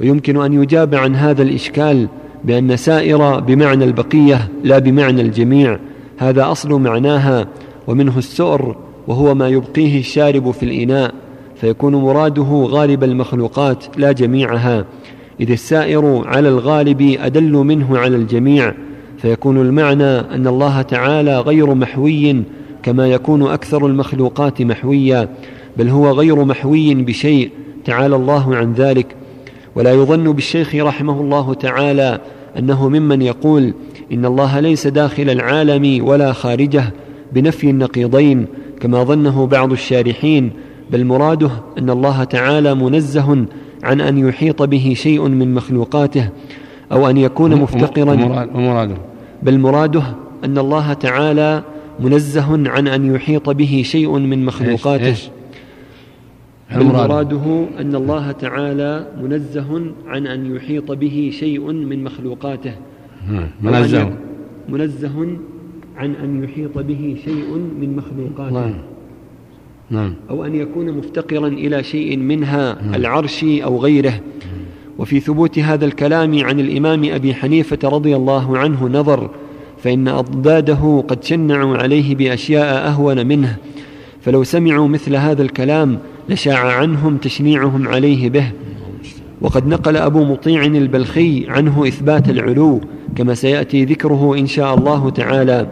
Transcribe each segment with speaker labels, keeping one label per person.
Speaker 1: ويمكن أن يجاب عن هذا الإشكال بأن سائر بمعنى البقية لا بمعنى الجميع. هذا أصل معناها ومنه السؤر وهو ما يبقيه الشارب في الإناء فيكون مراده غالب المخلوقات لا جميعها. إذ السائر على الغالب أدل منه على الجميع فيكون المعنى أن الله تعالى غير محوي كما يكون أكثر المخلوقات محويا بل هو غير محوي بشيء تعالى الله عن ذلك. ولا يظن بالشيخ رحمه الله تعالى أنه ممن يقول إن الله ليس داخل العالم ولا خارجه بنفي النقيضين كما ظنه بعض الشارحين بل مراده أن الله تعالى منزه عن أن يحيط به شيء من مخلوقاته أو أن يكون مفتقرا. بل مراده أن الله تعالى منزه عن أن يحيط به شيء من مخلوقاته. إيش؟ مراده أن الله تعالى منزه عن أن يحيط به شيء من مخلوقاته.
Speaker 2: منزه.
Speaker 1: منزه عن أن يحيط به شيء من مخلوقاته. نعم. نعم. أو أن يكون مفتقرا إلى شيء منها نعم. العرش أو غيره. وفي ثبوت هذا الكلام عن الإمام أبي حنيفة رضي الله عنه نظر فإن أضداده قد شنعوا عليه بأشياء أهون منه. فلو سمعوا مثل هذا الكلام لشاع عنهم تشنيعهم عليه به. وقد نقل أبو مطيع البلخي عنه إثبات العلو كما سيأتي ذكره إن شاء الله تعالى.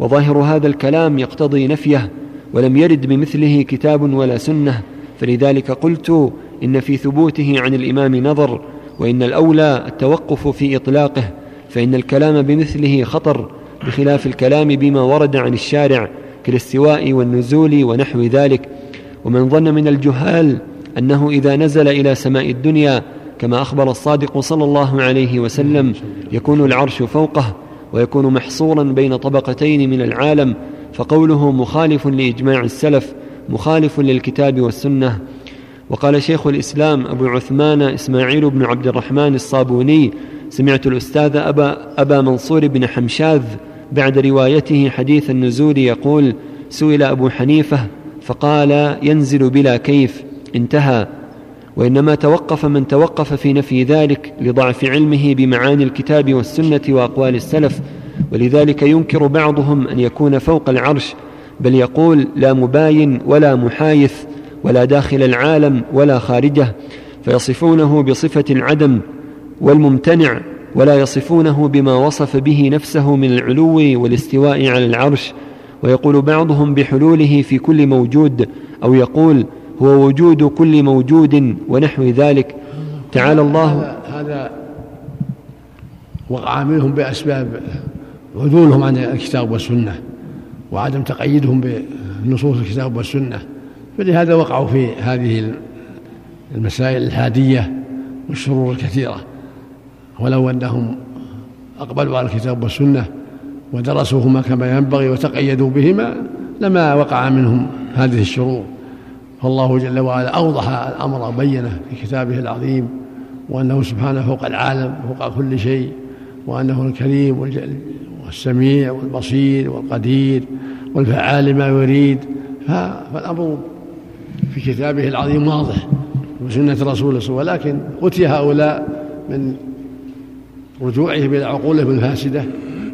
Speaker 1: وظاهر هذا الكلام يقتضي نفيه ولم يرد بمثله كتاب ولا سنة. فلذلك قلت إن في ثبوته عن الإمام نظر وإن الأولى التوقف في إطلاقه. فإن الكلام بمثله خطر بخلاف الكلام بما ورد عن الشارع كالاستواء والنزول ونحو ذلك. ومن ظن من الجهال أنه إذا نزل إلى سماء الدنيا كما أخبر الصادق صلى الله عليه وسلم يكون العرش فوقه ويكون محصورا بين طبقتين من العالم فقوله مخالف لإجماع السلف مخالف للكتاب والسنة. وقال شيخ الإسلام أبو عثمان إسماعيل بن عبد الرحمن الصابوني سمعت الأستاذ أبا أبا منصور بن حمشاذ بعد روايته حديث النزول يقول سئل أبو حنيفة فقال ينزل بلا كيف انتهى. وإنما توقف من توقف في نفي ذلك لضعف علمه بمعاني الكتاب والسنة وأقوال السلف ولذلك ينكر بعضهم أن يكون فوق العرش بل يقول لا مباين ولا محايث ولا داخل العالم ولا خارجه فيصفونه بصفة العدم والممتنع ولا يصفونه بما وصف به نفسه من العلو والاستواء على العرش. ويقول بعضهم بحلوله في كل موجود أو يقول هو وجود كل موجود ونحو ذلك. تعالى الله.
Speaker 2: هذا وقع منهم بأسباب عدولهم عن الكتاب والسنة وعدم تقييدهم بنصوص الكتاب والسنة فلهذا وقعوا في هذه المسائل الحادية والشرور الكثيرة. ولو أنهم أقبلوا على الكتاب والسنة ودرسوهما كما ينبغي وتقيدوا بهما لما وقع منهم هذه الشرور فالله جل وعلا أوضح الأمر وبينه في كتابه العظيم وأنه سبحانه فوق العالم فوق كل شيء وأنه الكريم والسميع والبصير والقدير والفعال لما يريد. فالأمر في كتابه العظيم واضح وسنة رسوله الله ولكن أتي هؤلاء من رجوعهم إلى عقولهم الفاسدة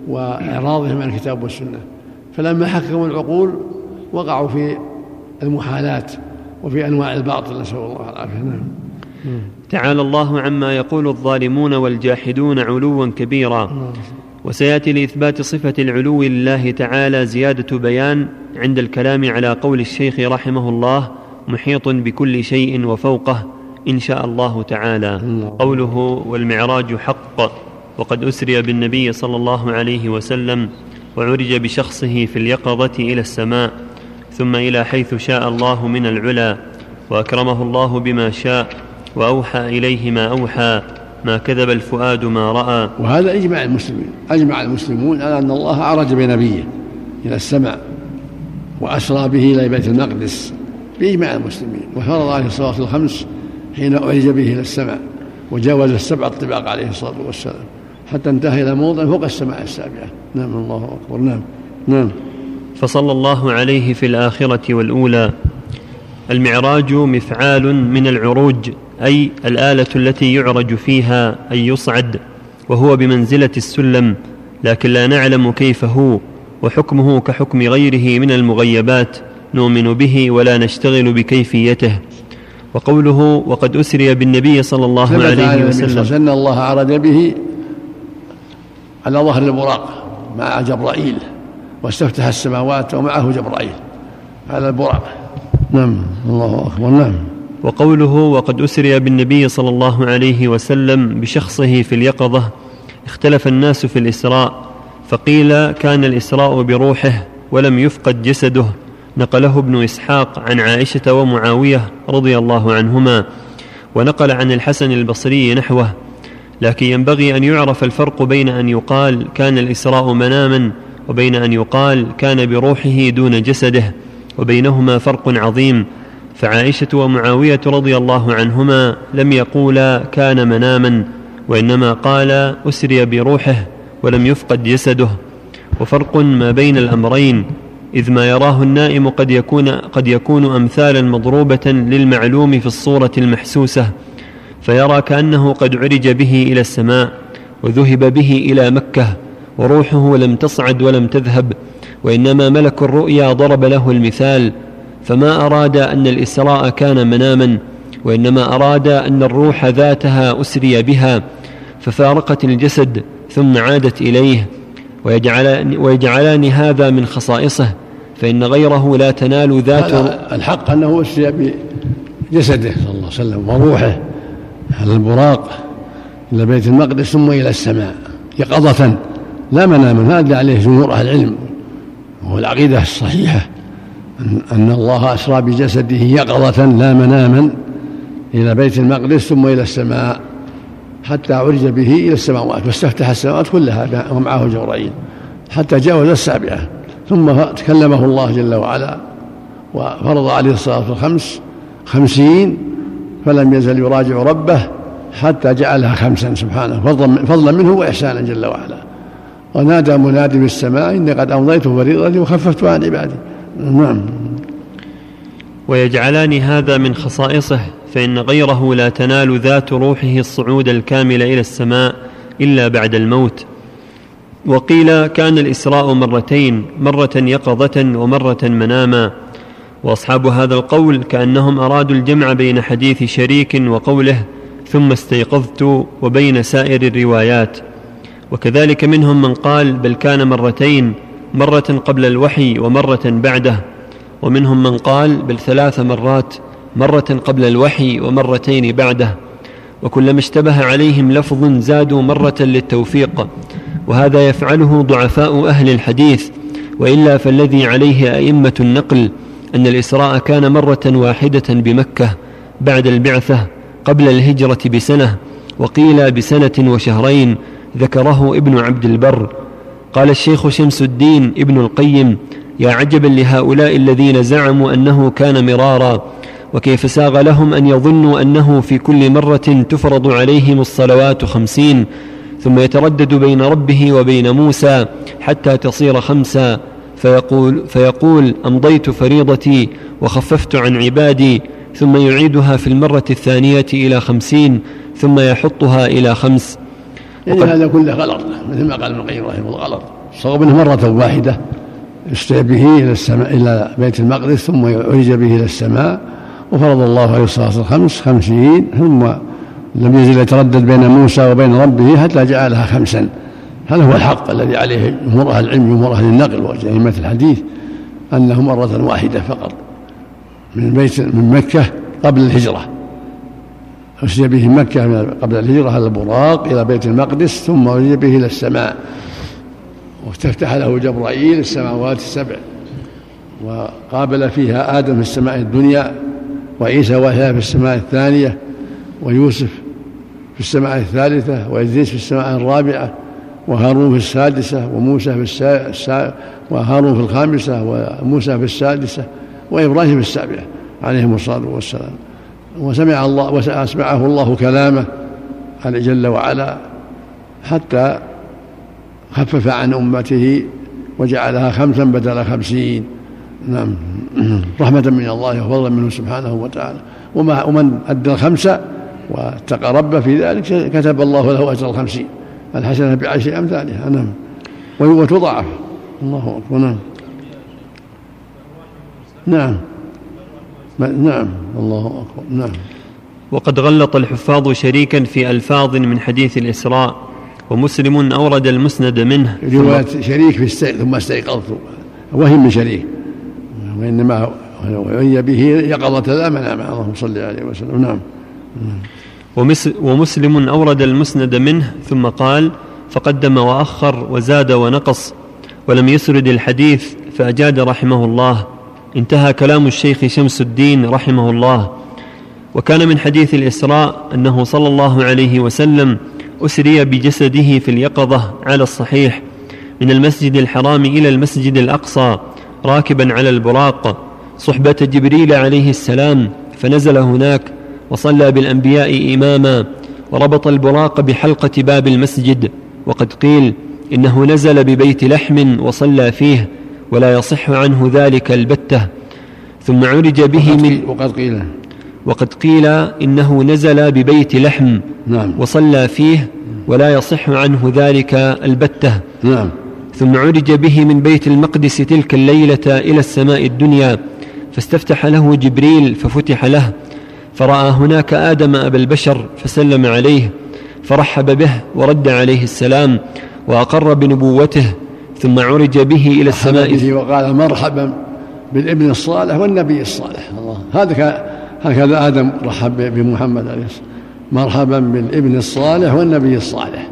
Speaker 2: وإعراضهم عن الكتاب والسنة. فلما حكموا العقول وقعوا في المحالات وفي أنواع الباطل نسأل الله العافية. نعم.
Speaker 1: تعالى الله عما يقول الظالمون والجاحدون علوا كبيرا. وسيأتي لإثبات صفة العلو لله تعالى زيادة بيان عند الكلام على قول الشيخ رحمه الله محيط بكل شيء وفوقه إن شاء الله تعالى. قوله والمعراج حق وقد أسري بالنبي صلى الله عليه وسلم وعرج بشخصه في اليقظة إلى السماء ثم إلى حيث شاء الله من العلا وأكرمه الله بما شاء وأوحى إليه ما أوحى ما كذب الفؤاد ما رأى.
Speaker 2: وهذا إجماع المسلمين أجمع المسلمون على أن الله عرج بنبيه إلى السماء وأسرى به إلى بيت المقدس بإجماع المسلمين. وفرض عليه الصلاة الخمس حين أعرج به إلى السماء وجاوز السبع الطباق عليه الصلاة والسلام. حتى انتهى إلى موضع فوق السماء السابعة. نعم الله أكبر. نعم نعم.
Speaker 1: فصلى الله عليه في الآخرة والأولى. المعراج مفعال من العروج أي الآلة التي يعرج فيها أي يصعد وهو بمنزلة السلم لكن لا نعلم كيف هو وحكمه كحكم غيره من المغيبات نؤمن به ولا نشتغل بكيفيته. وقوله وقد أسري بالنبي صلى الله عليه وسلم
Speaker 2: أن الله عرج به على ظهر البراق مع جبرائيل واستفتح السماوات ومعه جبرائيل. على البراق. نعم الله أكبر. نعم.
Speaker 1: وقوله وقد أسري بالنبي صلى الله عليه وسلم بشخصه في اليقظة اختلف الناس في الإسراء فقيل كان الإسراء بروحه ولم يفقد جسده. نقله ابن إسحاق عن عائشة ومعاوية رضي الله عنهما ونقل عن الحسن البصري نحوه. لكن ينبغي أن يعرف الفرق بين أن يقال كان الإسراء مناما وبين أن يقال كان بروحه دون جسده وبينهما فرق عظيم. فعائشة ومعاوية رضي الله عنهما لم يقولا كان مناما وإنما قال أسري بروحه ولم يفقد جسده. وفرق ما بين الأمرين إذ ما يراه النائم قد يكون, قد يكون أمثالا مضروبة للمعلوم في الصورة المحسوسة. فيرى كأنه قد عرج به إلى السماء وذهب به إلى مكة وروحه لم تصعد ولم تذهب وإنما ملك الرؤيا ضرب له المثال فما أراد أن الإسراء كان مناما وإنما أراد أن الروح ذاتها أسري بها ففارقت الجسد ثم عادت إليه. ويجعلان, ويجعلان هذا من خصائصه فإن غيره لا تنال ذات
Speaker 2: الحق أنه أسري بجسده صلى الله عليه وسلم وروحه. على البراق إلى بيت المقدس ثم إلى السماء يقظة لا مناما هذا عليه جمهور أهل العلم وهو العقيدة الصحيحة أن الله أسرى بجسده يقظة لا مناما إلى بيت المقدس ثم إلى السماء حتى عرج به إلى السماوات واستفتح السماوات كلها ومعه جبرائيل حتى جاوز السابعة ثم تكلمه الله جل وعلا وفرض عليه الصلاة الخمس خمسين فلم يزل يراجع ربه حتى جعلها خمسا سبحانه فضلا منه وإحسانا جل وعلا. ونادى منادي في السماء إني قد أمضيت فريضتي وخففت عن عبادي. نعم.
Speaker 1: ويجعلان هذا من خصائصه فإن غيره لا تنال ذات روحه الصعود الكامل إلى السماء إلا بعد الموت. وقيل كان الإسراء مرتين مرة يقظة ومرة مناما. وأصحاب هذا القول كأنهم أرادوا الجمع بين حديث شريك وقوله ثم استيقظت وبين سائر الروايات. وكذلك منهم من قال بل كان مرتين مرة قبل الوحي ومرة بعده. ومنهم من قال بل ثلاث مرات مرة قبل الوحي ومرتين بعده. وكلما اشتبه عليهم لفظ زادوا مرة للتوفيق. وهذا يفعله ضعفاء أهل الحديث وإلا فالذي عليه أئمة النقل أن الإسراء كان مرة واحدة بمكة بعد البعثة قبل الهجرة بسنة وقيل بسنة وشهرين ذكره ابن عبد البر. قال الشيخ شمس الدين ابن القيم يا عجبا لهؤلاء الذين زعموا أنه كان مرارا وكيف ساغ لهم أن يظنوا أنه في كل مرة تفرض عليهم الصلوات خمسين ثم يتردد بين ربه وبين موسى حتى تصير خمسا فيقول, فيقول أمضيت فريضتي وخففت عن عبادي ثم يعيدها في المرة الثانية إلى خمسين ثم يحطها إلى خمس.
Speaker 2: يعني هذا كله غلط مثل ما قال ابن القيم رحمه الله غلط. الصواب انه مرة واحدة يستع به إلى السماء إلى بيت المقدس ثم يعرج به إلى السماء وفرض الله عليه الصلاة والسلام خمس خمسين ثم لم يزل يتردد بين موسى وبين ربه حتى جعلها خمسا. هذا هو الحق الذي عليه جمهور أهل العلم جمهور أهل النقل وائمه الحديث أنه مرة واحدة فقط من بيت من مكة قبل الهجرة؟ أسري به مكة قبل الهجرة على البراق إلى بيت المقدس ثم أسري به إلى السماء. واستفتح له جبرائيل السماوات السبع. وقابل فيها آدم في السماء الدنيا وعيسى وهي في السماء الثانية ويوسف في السماء الثالثة وإدريس في السماء الرابعة وهارون في السادسة وموسى في السا... وهارون في الخامسة وموسى في السادسة وإبراهيم في السابعة عليهم الصلاة والسلام. وسمع الله وأسمعه الله كلامه جل وعلا حتى خفف عن أمته وجعلها خمسا بدل خمسين. نعم. رحمة من الله وفضلا منه سبحانه وتعالى. وما ومن أدى الخمسة واتقى ربه في ذلك كتب الله له أجر الخمسين. الحسنة بعشر أمثالها نعم وتضاعف الله أكبر نعم نعم نعم الله أكبر نعم
Speaker 1: وقد غلط الحفاظ شريكا في ألفاظ من حديث الإسراء ومسلم أورد المسند منه
Speaker 2: رواية شريك في ثم استيقظت وهم من شريك وإنما وعي به يقظة لا منام اللهم صل عليه وسلم نعم
Speaker 1: ومسلم أورد المسند منه ثم قال فقدم وأخر وزاد ونقص ولم يسرد الحديث فأجاد رحمه الله. انتهى كلام الشيخ شمس الدين رحمه الله. وكان من حديث الإسراء أنه صلى الله عليه وسلم أسري بجسده في اليقظة على الصحيح من المسجد الحرام إلى المسجد الأقصى راكبا على البراق صحبة جبريل عليه السلام فنزل هناك وصلى بالأنبياء إماما وربط البراق بحلقة باب المسجد وقد قيل إنه نزل ببيت لحم وصلى فيه ولا يصح عنه ذلك البتة ثم عرج به من
Speaker 2: وقد قيل.
Speaker 1: وقد قيل إنه نزل ببيت لحم
Speaker 2: نعم.
Speaker 1: وصلى فيه ولا يصح عنه ذلك البتة
Speaker 2: نعم.
Speaker 1: ثم عرج به من بيت المقدس تلك الليلة إلى السماء الدنيا فاستفتح له جبريل ففتح له فرأى هناك آدم أبا البشر فسلم عليه فرحب به ورد عليه السلام وأقر بنبوته ثم عرج به إلى السماء.
Speaker 2: وقال مرحبا بالابن الصالح والنبي الصالح. الله. هذا هكذا آدم رحب بمحمد عليه الصلاة مرحبا بالابن الصالح والنبي الصالح.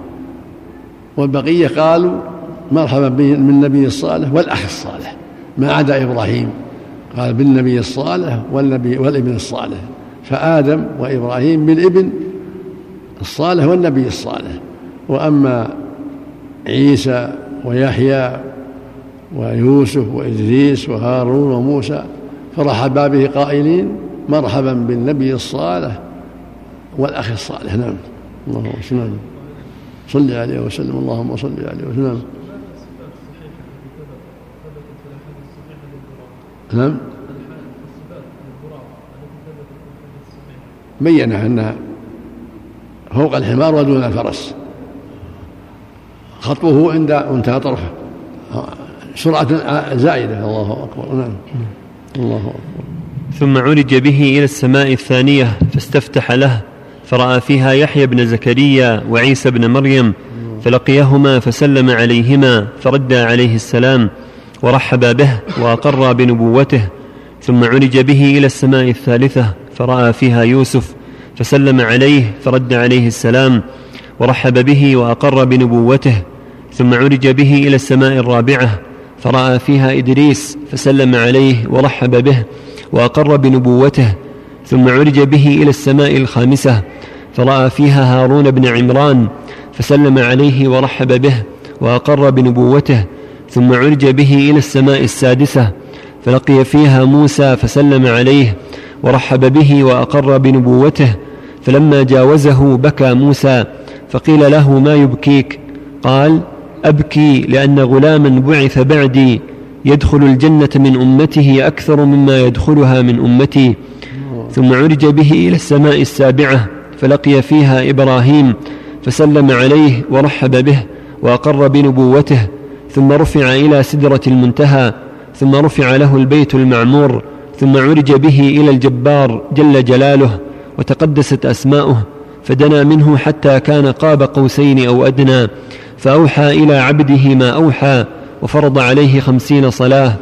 Speaker 2: والبقية قالوا مرحبا بالنبي الصالح والأخ الصالح ما عدا إبراهيم. قال بالنبي الصالح والنبي والابن الصالح. فآدم وإبراهيم بالإبن الصالح والنبي الصالح. وأما عيسى ويحيى ويوسف وإدريس وهارون وموسى فرحبا به قائلين مرحبا بالنبي الصالح والأخ الصالح. نعم. اللهم صل صل عليه وسلم. اللهم صل عليه وسلم. نعم. بين أنها فوق الحمار ودون الفرس. خطوه عند انتهى طرفه. سرعة زائدة. الله أكبر. نعم. الله أكبر.
Speaker 1: ثم عرج به إلى السماء الثانية فاستفتح له فرأى فيها يحيى بن زكريا وعيسى بن مريم فلقيهما فسلم عليهما فرد عليه السلام ورحب به وأقر بنبوته. ثم عرج به إلى السماء الثالثة فرأى فيها يوسف فسلم عليه فرد عليه السلام ورحب به وأقر بنبوته ثم عرج به إلى السماء الرابعة فرأى فيها إدريس فسلم عليه ورحب به وأقر بنبوته ثم عرج به إلى السماء الخامسة فرأى فيها هارون بن عمران فسلم عليه ورحب به وأقر بنبوته ثم عرج به إلى السماء السادسة فلقي فيها موسى فسلم عليه ورحب به وأقر بنبوته فلما جاوزه بكى موسى فقيل له ما يبكيك؟ قال أبكي لأن غلاما بعث بعدي يدخل الجنة من أمته أكثر مما يدخلها من أمتي ثم عرج به إلى السماء السابعة فلقي فيها إبراهيم فسلم عليه ورحب به وأقر بنبوته ثم رفع إلى سدرة المنتهى ثم رفع له البيت المعمور ثم عرج به إلى الجبار جل جلاله وتقدست أسماؤه فدنا منه حتى كان قاب قوسين أو أدنى فأوحى إلى عبده ما أوحى وفرض عليه خمسين صلاة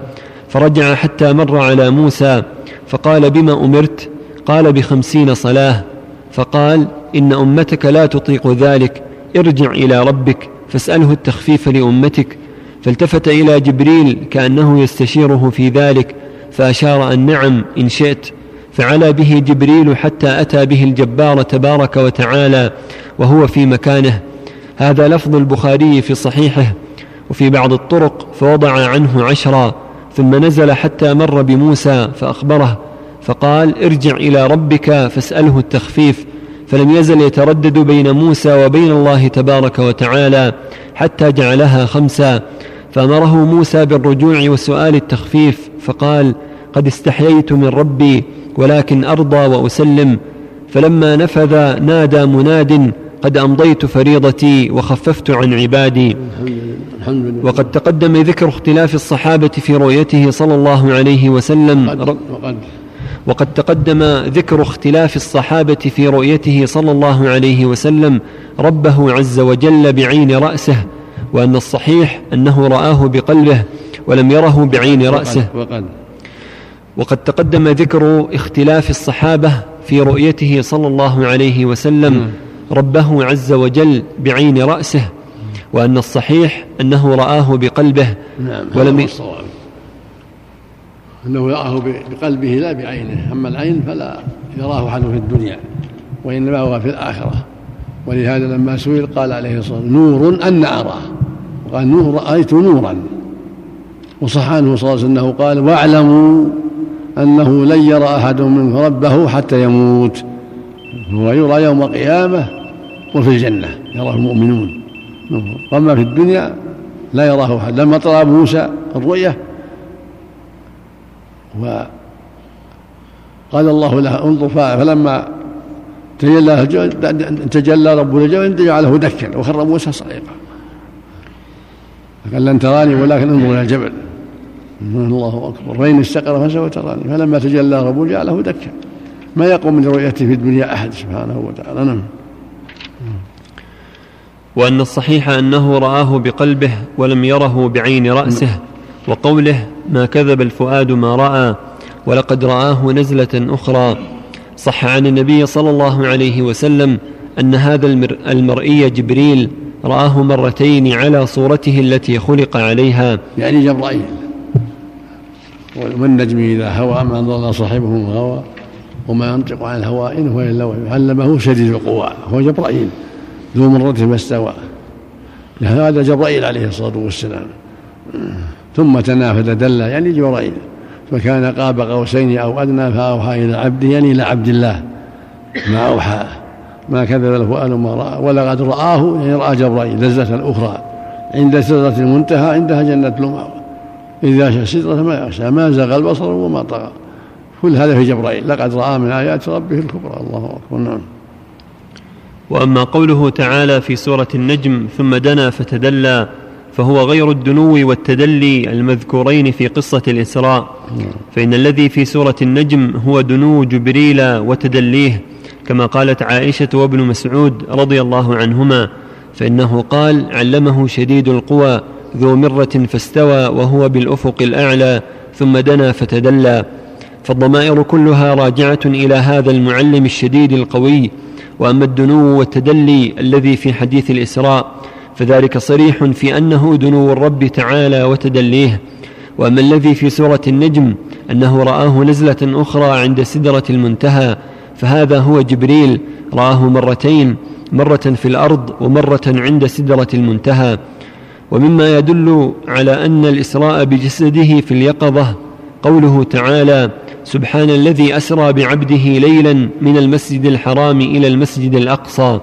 Speaker 1: فرجع حتى مر على موسى فقال بما أمرت؟ قال بخمسين صلاة فقال إن أمتك لا تطيق ذلك ارجع إلى ربك فاسأله التخفيف لأمتك فالتفت إلى جبريل كأنه يستشيره في ذلك فأشار أن نعم إن شئت. فعلا به جبريل حتى أتى به الجبار تبارك وتعالى وهو في مكانه. هذا لفظ البخاري في صحيحه. وفي بعض الطرق فوضع عنه عشرا. ثم نزل حتى مر بموسى فأخبره. فقال ارجع إلى ربك فاسأله التخفيف. فلم يزل يتردد بين موسى وبين الله تبارك وتعالى حتى جعلها خمسا. فأمره موسى بالرجوع وسؤال التخفيف. فقال قد استحييت من ربي ولكن أرضى وأسلم. فلما نفذ نادى مناد قد أمضيت فريضتي وخففت عن عبادي. وقد تقدم ذكر اختلاف الصحابة في رؤيته صلى الله عليه وسلم. وقد تقدم ذكر اختلاف الصحابة في رؤيته صلى الله عليه وسلم ربه عز وجل بعين رأسه وأن الصحيح أنه رآه بقلبه. ولم يره بعين رأسه. وقد تقدم ذكر اختلاف الصحابة في رؤيته صلى الله عليه وسلم ربه عز وجل بعين رأسه وأن الصحيح أنه رآه بقلبه
Speaker 2: نعم ولم الصواب. أنه يراه بقلبه لا بعينه أما العين فلا يراه أحد في الدنيا وإنما هو في الآخرة. ولهذا لما سئل قال عليه الصلاة والسلام نور أن أراه. قال نور رأيت نورا. وصح عنه صلى الله عليه وسلم أنه قال واعلموا أنه لن يرى أحد منكم ربه حتى يموت هو يرى يوم القيامة وفي الجنة يراه المؤمنون. وأما في الدنيا لا يراه أحد لما طلب موسى الرؤية وقال الله له انظر فلما تجلى تجلى رب الجبل جعله دكا وخر موسى صعيقا قال لن تراني ولكن انظر إلى الجبل. الله أكبر. فإن استقر فسوف تراني. فلما تجلى رب جعله دكا. ما يقوم من رؤيته في الدنيا أحد سبحانه وتعالى. نعم.
Speaker 1: وأن الصحيح أنه رآه بقلبه ولم يره بعين رأسه وقوله ما كذب الفؤاد ما رأى ولقد رآه نزلة أخرى. صح عن النبي صلى الله عليه وسلم أن هذا المرئي جبريل رآه مرتين على صورته التي خلق عليها.
Speaker 2: يعني جبرائيل. والنجم إذا هوى ما ضل صاحبه هوى وما ينطق عن الهوى إن هو إلا وحي. علمه شديد القوى هو جبرائيل ذو مرة ما استوى. هذا جبرائيل عليه الصلاة والسلام. ثم تنافذ دل يعني جبرائيل. فكان قاب قوسين أو أدنى فأوحى إلى عبده يعني إلى عبد الله. ما أوحى ما كذب الفؤاد ما رأى. ولقد رآه يعني رأى جبرائيل لذة أخرى. عند سدرة المنتهى عندها جنة المأوى. إذا يغشى السدرة ما يغشى ما زغ البصر وما طغى. كل هذا في جبرائيل. لقد رأى من آيات ربه الكبرى. الله أكبر. نعم.
Speaker 1: وأما قوله تعالى في سورة النجم ثم دنا فتدلى فهو غير الدنو والتدلي المذكورين في قصة الإسراء. فإن الذي في سورة النجم هو دنو جبريل وتدليه كما قالت عائشة وابن مسعود رضي الله عنهما فإنه قال علمه شديد القوى ذو مرة فاستوى وهو بالأفق الأعلى ثم دنا فتدلى. فالضمائر كلها راجعة إلى هذا المعلم الشديد القوي. وأما الدنو والتدلي الذي في حديث الإسراء فذلك صريح في أنه دنو الرب تعالى وتدليه. وأما الذي في سورة النجم أنه رآه نزلة أخرى عند سدرة المنتهى فهذا هو جبريل رآه مرتين مرة في الأرض ومرة عند سدرة المنتهى. ومما يدل على أن الإسراء بجسده في اليقظة قوله تعالى سبحان الذي أسرى بعبده ليلا من المسجد الحرام إلى المسجد الأقصى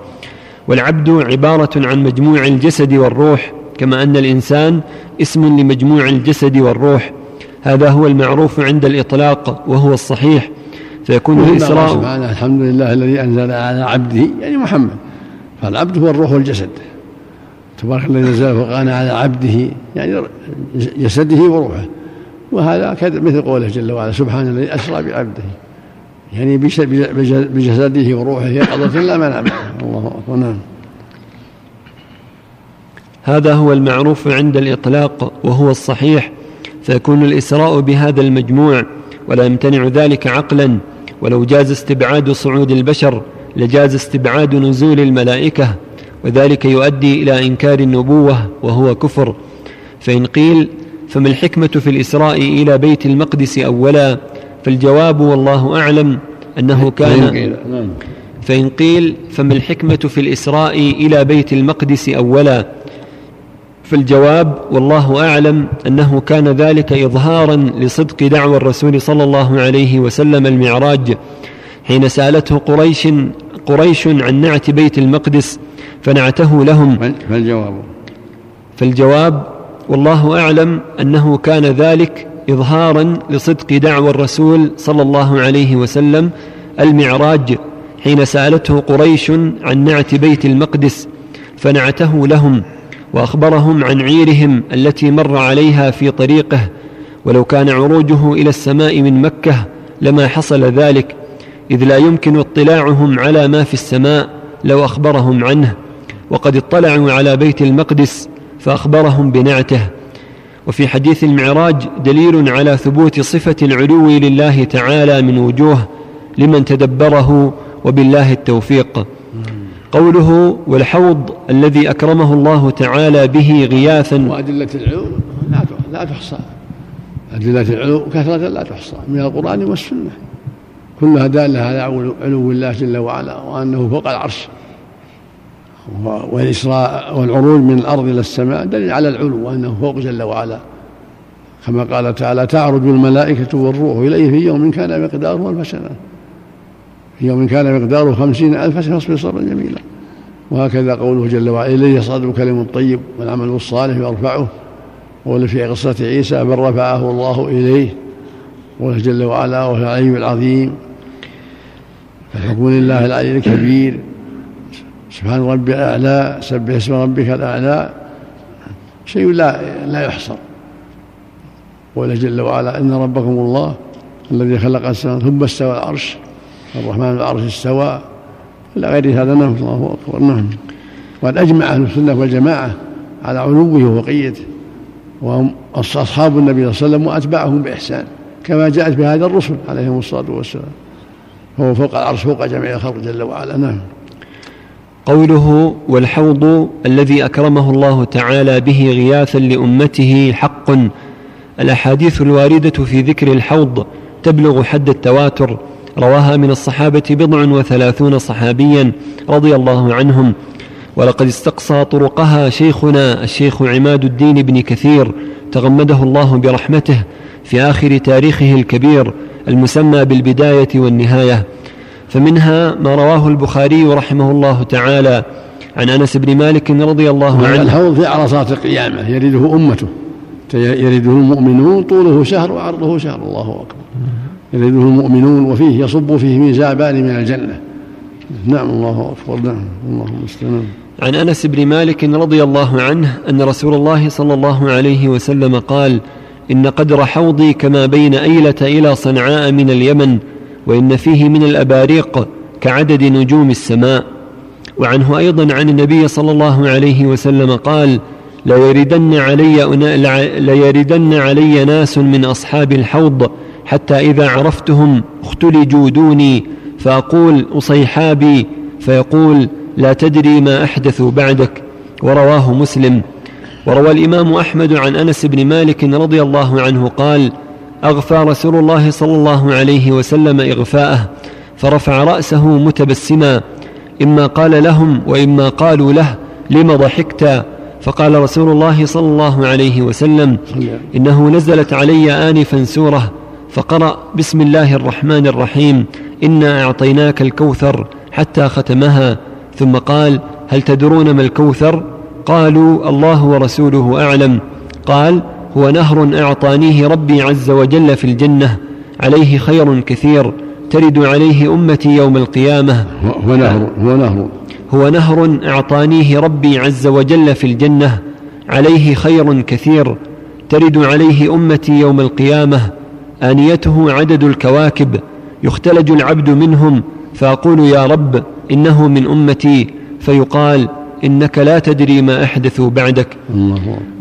Speaker 1: والعبد عبارة عن مجموع الجسد والروح كما أن الإنسان اسم لمجموع الجسد والروح. هذا هو المعروف عند الإطلاق وهو الصحيح.
Speaker 2: فيكون الإسراء سبحانه الحمد لله الذي أنزل على عبده يعني محمد. فالعبد هو الروح والجسد. تبارك الذي نزل فقال على عبده يعني جسده وروحه. وهذا مثل قوله جل وعلا سبحان الذي أسرى بعبده. يعني بجسده وروحه يقظة لا منام الله أكبر نعم.
Speaker 1: هذا هو المعروف عند الإطلاق وهو الصحيح فيكون الإسراء بهذا المجموع ولا يمتنع ذلك عقلا. ولو جاز استبعاد صعود البشر لجاز استبعاد نزول الملائكة. وذلك يؤدي إلى إنكار النبوة وهو كفر. فإن قيل فما الحكمة في الإسراء إلى بيت المقدس أولا؟ فالجواب والله أعلم أنه كان نعم. فإن قيل فما الحكمة في الإسراء إلى بيت المقدس أولا؟ فالجواب والله أعلم أنه كان ذلك إظهارا لصدق دعوى الرسول صلى الله عليه وسلم المعراج حين سألته قريش قريش عن نعت بيت المقدس فنعته لهم.
Speaker 2: فالجواب.
Speaker 1: فالجواب والله أعلم أنه كان ذلك اظهارا لصدق دعوى الرسول صلى الله عليه وسلم المعراج حين سألته قريش عن نعت بيت المقدس فنعته لهم وأخبرهم عن عيرهم التي مر عليها في طريقه ولو كان عروجه إلى السماء من مكة لما حصل ذلك. إذ لا يمكن اطلاعهم على ما في السماء لو أخبرهم عنه وقد اطلعوا على بيت المقدس فأخبرهم بنعته. وفي حديث المعراج دليل على ثبوت صفة العلو لله تعالى من وجوه لمن تدبره وبالله التوفيق. قوله والحوض الذي أكرمه الله تعالى به غياثا.
Speaker 2: وأدلة العلو لا تحصى. أدلة العلو كثرة لا تحصى من القرآن والسنة. كلها دالة على علو الله جل وعلا وأنه فوق العرش. والإسراء والعروج من الأرض إلى السماء دليل على العلو وأنه فوق جل وعلا. كما قال تعالى تعرج الملائكة والروح إليه في يوم كان مقداره ألف سنة. في يوم كان مقداره خمسين ألف سنة فاصبر صبرا جميلا. وهكذا قوله جل وعلا إليه يصعد الكلم الطيب والعمل الصالح يرفعه. ولا في قصة عيسى بل رفعه الله إليه. جل وعلا وهو العلي العظيم. فالحكم لله العلي الكبير. سبحان ربي الأعلى سبح اسم ربك الأعلى. شيء لا لا يحصر. ولا جل وعلا إن ربكم الله الذي خلق السماء ثم استوى العرش. الرحمن العرش استوى. إلى غير هذا نعم. الله أكبر. نعم. وقد أجمع أهل السنة والجماعة على علوه وفقيته وهم أصحاب النبي صلى الله عليه وسلم وأتباعهم بإحسان. كما جاءت بهذا الرسل عليهم الصلاة والسلام. فهو فوق العرش فوق جميع الخلق جل وعلا. نعم.
Speaker 1: قوله والحوض الذي أكرمه الله تعالى به غياثا لأمته حق. الأحاديث الواردة في ذكر الحوض تبلغ حد التواتر. رواها من الصحابة بضع وثلاثون صحابيا رضي الله عنهم. ولقد استقصى طرقها شيخنا الشيخ عماد الدين بن كثير تغمده الله برحمته في آخر تاريخه الكبير. المسمى بالبداية والنهاية. فمنها ما رواه البخاري رحمه الله تعالى عن أنس بن مالك رضي الله عنه.
Speaker 2: الحوض في عرصات القيامة يرده أمته يرده المؤمنون طوله شهر وعرضه شهر الله أكبر. يرده المؤمنون وفيه يصب فيه من زعبان من الجنة. نعم الله أكبر نعم اللهم استنام
Speaker 1: عن أنس بن مالك رضي الله عنه أن رسول الله صلى الله عليه وسلم قال إن قدر حوضي كما بين أيلة إلى صنعاء من اليمن وإن فيه من الأباريق كعدد نجوم السماء. وعنه أيضا عن النبي صلى الله عليه وسلم قال ليردن علي ليردن علي ناس من أصحاب الحوض حتى إذا عرفتهم اختلجوا دوني فأقول أصيحابي فيقول لا تدري ما احدثوا بعدك ورواه مسلم. وروى الإمام أحمد عن أنس بن مالك رضي الله عنه قال أغفى رسول الله صلى الله عليه وسلم إغفاءه فرفع رأسه متبسما إما قال لهم وإما قالوا له لم ضحكت؟ فقال رسول الله صلى الله عليه وسلم إنه نزلت علي انفا سورة فقرأ بسم الله الرحمن الرحيم إنا أعطيناك الكوثر حتى ختمها ثم قال هل تدرون ما الكوثر؟ قالوا الله ورسوله أعلم. قال هو نهر أعطانيه ربي عز وجل في الجنة عليه خير كثير ترد عليه أمتي يوم القيامة.
Speaker 2: هو نهر هو نهر.
Speaker 1: هو نهر أعطانيه ربي عز وجل في الجنة عليه خير كثير ترد عليه أمتي يوم القيامة. آنيته عدد الكواكب يختلج العبد منهم فأقول يا رب إنه من أمتي فيقال إنك لا تدري ما احدثوا بعدك.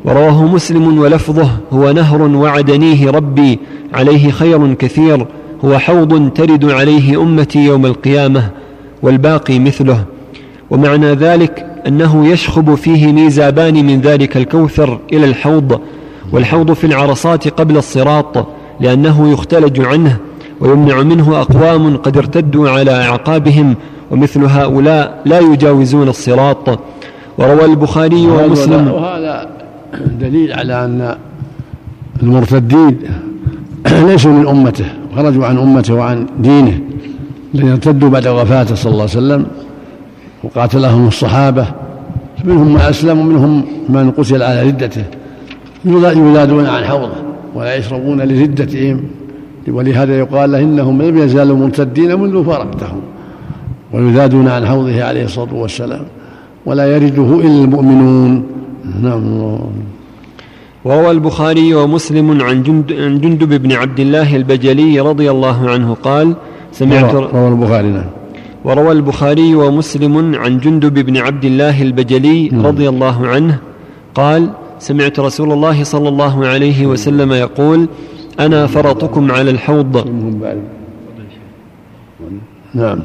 Speaker 1: ورواه مسلم ولفظه هو نهر وعدنيه ربي عليه خير كثير هو حوض ترد عليه أمتي يوم القيامة والباقي مثله. ومعنى ذلك أنه يشخب فيه ميزابان من ذلك الكوثر إلى الحوض والحوض في العرصات قبل الصراط لأنه يختلج عنه ويمنع منه أقوام قد ارتدوا على أعقابهم ومثل هؤلاء لا يجاوزون الصراط. وروى البخاري ومسلم.
Speaker 2: وهذا دليل على أن المرتدين ليسوا من أمته خرجوا عن أمته وعن دينه الذين ارتدوا بعد وفاته صلى الله عليه وسلم وقاتلهم الصحابة. منهم من أسلم ومنهم من قتل على ردته. يولادون عن حوضه ولا يشربون لردتهم ولهذا يقال إنهم لم يزالوا مرتدين منذ فارقتهم. ويذادون عن حوضه عليه الصلاة والسلام ولا يرده إلا المؤمنون. نعم.
Speaker 1: وروى البخاري ومسلم عن, جند عن جندب بن عبد الله البجلي رضي الله عنه قال
Speaker 2: سمعت روى البخاري نعم.
Speaker 1: وروى البخاري ومسلم عن جندب بن عبد الله البجلي نعم. رضي الله عنه قال سمعت رسول الله صلى الله عليه وسلم يقول أنا فرطكم على الحوض.
Speaker 2: نعم.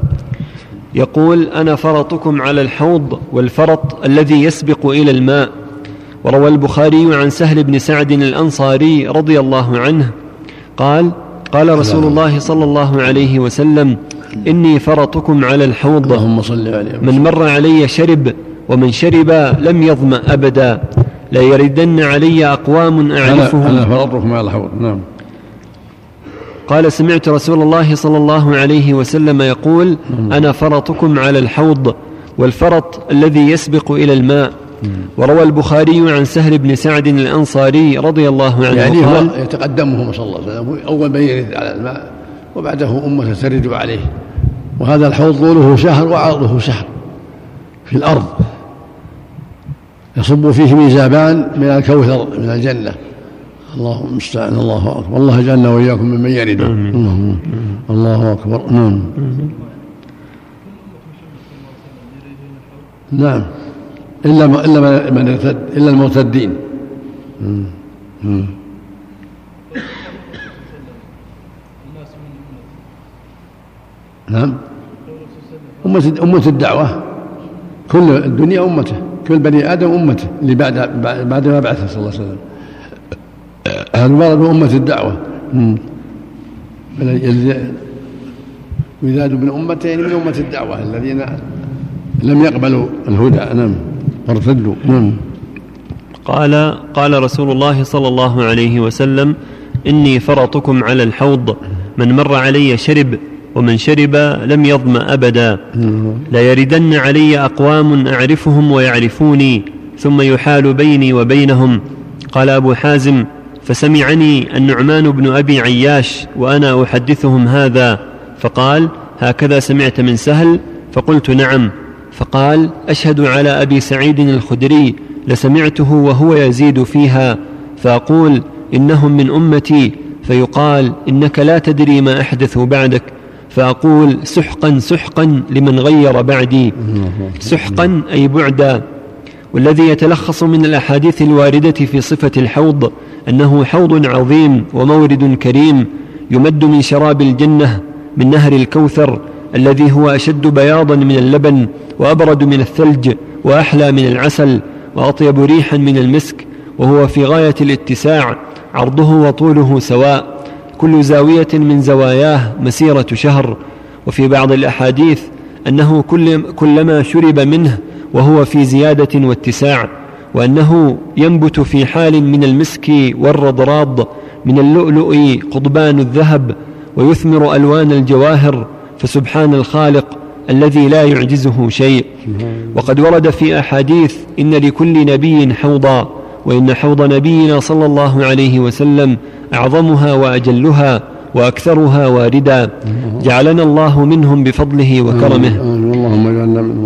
Speaker 1: يقول أنا فرطكم على الحوض والفرط الذي يسبق إلى الماء. وروى البخاري عن سهل بن سعد الأنصاري رضي الله عنه. قال قال رسول الله صلى الله عليه وسلم إني فرطكم على الحوض.
Speaker 2: اللهم صل عليه
Speaker 1: من مر علي شرب ومن شرب لم يظما أبدا. لا يردن علي أقوام أعرفهم.
Speaker 2: أنا, أنا فرطكم على الحوض. نعم.
Speaker 1: قال سمعت رسول الله صلى الله عليه وسلم يقول أنا فرطكم على الحوض والفرط الذي يسبق إلى الماء. وروى البخاري عن سهل بن سعد الأنصاري رضي الله عنه
Speaker 2: يعني قال يتقدمه صلى الله عليه وسلم أول من يرد على الماء وبعده أمة ترد عليه. وهذا الحوض طوله شهر وعرضه شهر في الأرض. يصب فيه ميزابان من الكوثر من الجنة. الله المستعان الله أكبر. الله جعلنا وإياكم ممن يرد الله, الله أكبر. نعم نعم. إلا إلا من ارتد إلا المرتدين. نعم. أمة أمة الدعوة. كل الدنيا أمته. كل بني آدم أمته. اللي بعد بعد ما بعثه صلى الله عليه وسلم. المرض من أمة الدعوة. يزاد من أمتين من أمة الدعوة الذين لم يقبلوا الهدى. نعم. وارتدوا نعم.
Speaker 1: قال قال رسول الله صلى الله عليه وسلم إني فرطكم على الحوض. من مر علي شرب ومن شرب لم يظم أبدا. لا يردن علي أقوام أعرفهم ويعرفوني ثم يحال بيني وبينهم. قال أبو حازم فسمعني النعمان بن أبي عياش وأنا أحدثهم هذا. فقال هكذا سمعت من سهل. فقلت نعم. فقال أشهد على أبي سعيد الخدري لسمعته وهو يزيد فيها. فأقول إنهم من أمتي. فيقال إنك لا تدري ما احدثوا بعدك. فأقول سحقا سحقا لمن غير بعدي. سحقا أي بعدا. والذي يتلخص من الأحاديث الواردة في صفة الحوض. أنه حوض عظيم ومورد كريم يمد من شراب الجنة من نهر الكوثر الذي هو أشد بياضا من اللبن وأبرد من الثلج وأحلى من العسل وأطيب ريحا من المسك وهو في غاية الاتساع عرضه وطوله سواء كل زاوية من زواياه مسيرة شهر وفي بعض الأحاديث أنه كل كلما شرب منه وهو في زيادة واتساع وأنه ينبت في حال من المسك والرضراض من اللؤلؤ قضبان الذهب ويثمر ألوان الجواهر فسبحان الخالق الذي لا يعجزه شيء. وقد ورد في أحاديث إن لكل نبي حوضا وإن حوض نبينا صلى الله عليه وسلم أعظمها وأجلها وأكثرها واردا. جعلنا الله منهم بفضله وكرمه.
Speaker 2: اللهم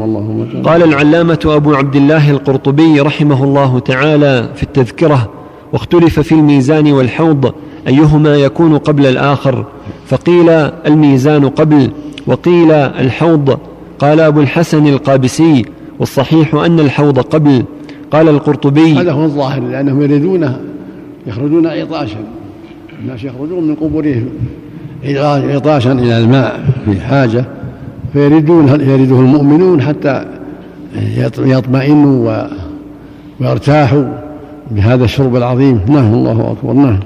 Speaker 2: اللهم
Speaker 1: قال العلامة أبو عبد الله القرطبي رحمه الله تعالى في التذكرة واختلف في الميزان والحوض أيهما يكون قبل الآخر؟ فقيل الميزان قبل وقيل الحوض. قال أبو الحسن القابسي والصحيح أن الحوض قبل. قال القرطبي
Speaker 2: هذا هو الظاهر لأنهم يريدون يخرجون عطاشا. الناس يخرجون من قبورهم عطاشا إلى الماء في حاجة. فيريدون يريده المؤمنون حتى يطمئنوا ويرتاحوا بهذا الشرب العظيم؟ نعم الله أكبر نعم.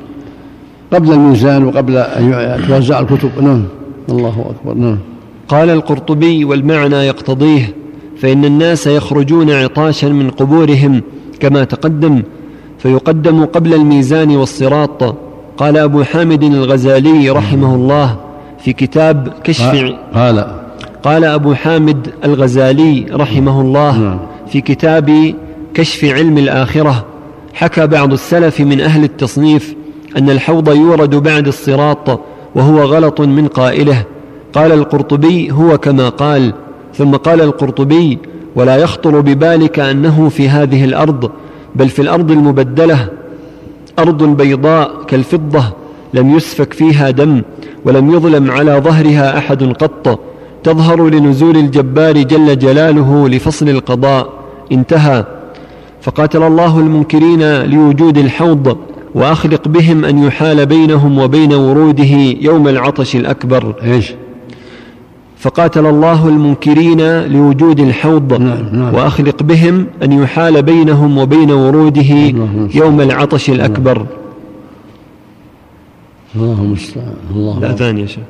Speaker 2: قبل الميزان وقبل أن توزع الكتب نعم الله أكبر نعم.
Speaker 1: قال القرطبي والمعنى يقتضيه فإن الناس يخرجون عطاشا من قبورهم كما تقدم فيقدم قبل الميزان والصراط. قال أبو حامد الغزالي رحمه الله في كتاب كشف
Speaker 2: قال
Speaker 1: قال أبو حامد الغزالي رحمه الله. في كتاب كشف علم الآخرة حكى بعض السلف من أهل التصنيف أن الحوض يورد بعد الصراط وهو غلط من قائله قال القرطبي هو كما قال ثم قال القرطبي ولا يخطر ببالك أنه في هذه الأرض بل في الأرض المبدلة أرض بيضاء كالفضة لم يسفك فيها دم ولم يظلم على ظهرها أحد قط تظهر لنزول الجبار جل جلاله لفصل القضاء. انتهى. فقاتل الله المنكرين لوجود الحوض وأخلق بهم أن يحال بينهم وبين وروده يوم العطش الأكبر.
Speaker 2: إيش؟
Speaker 1: فقاتل الله المنكرين لوجود الحوض نعم نعم. وأخلق بهم أن يحال بينهم وبين وروده يوم العطش الأكبر.
Speaker 2: اللهم المستعان الله
Speaker 1: الاذان يا شيخ.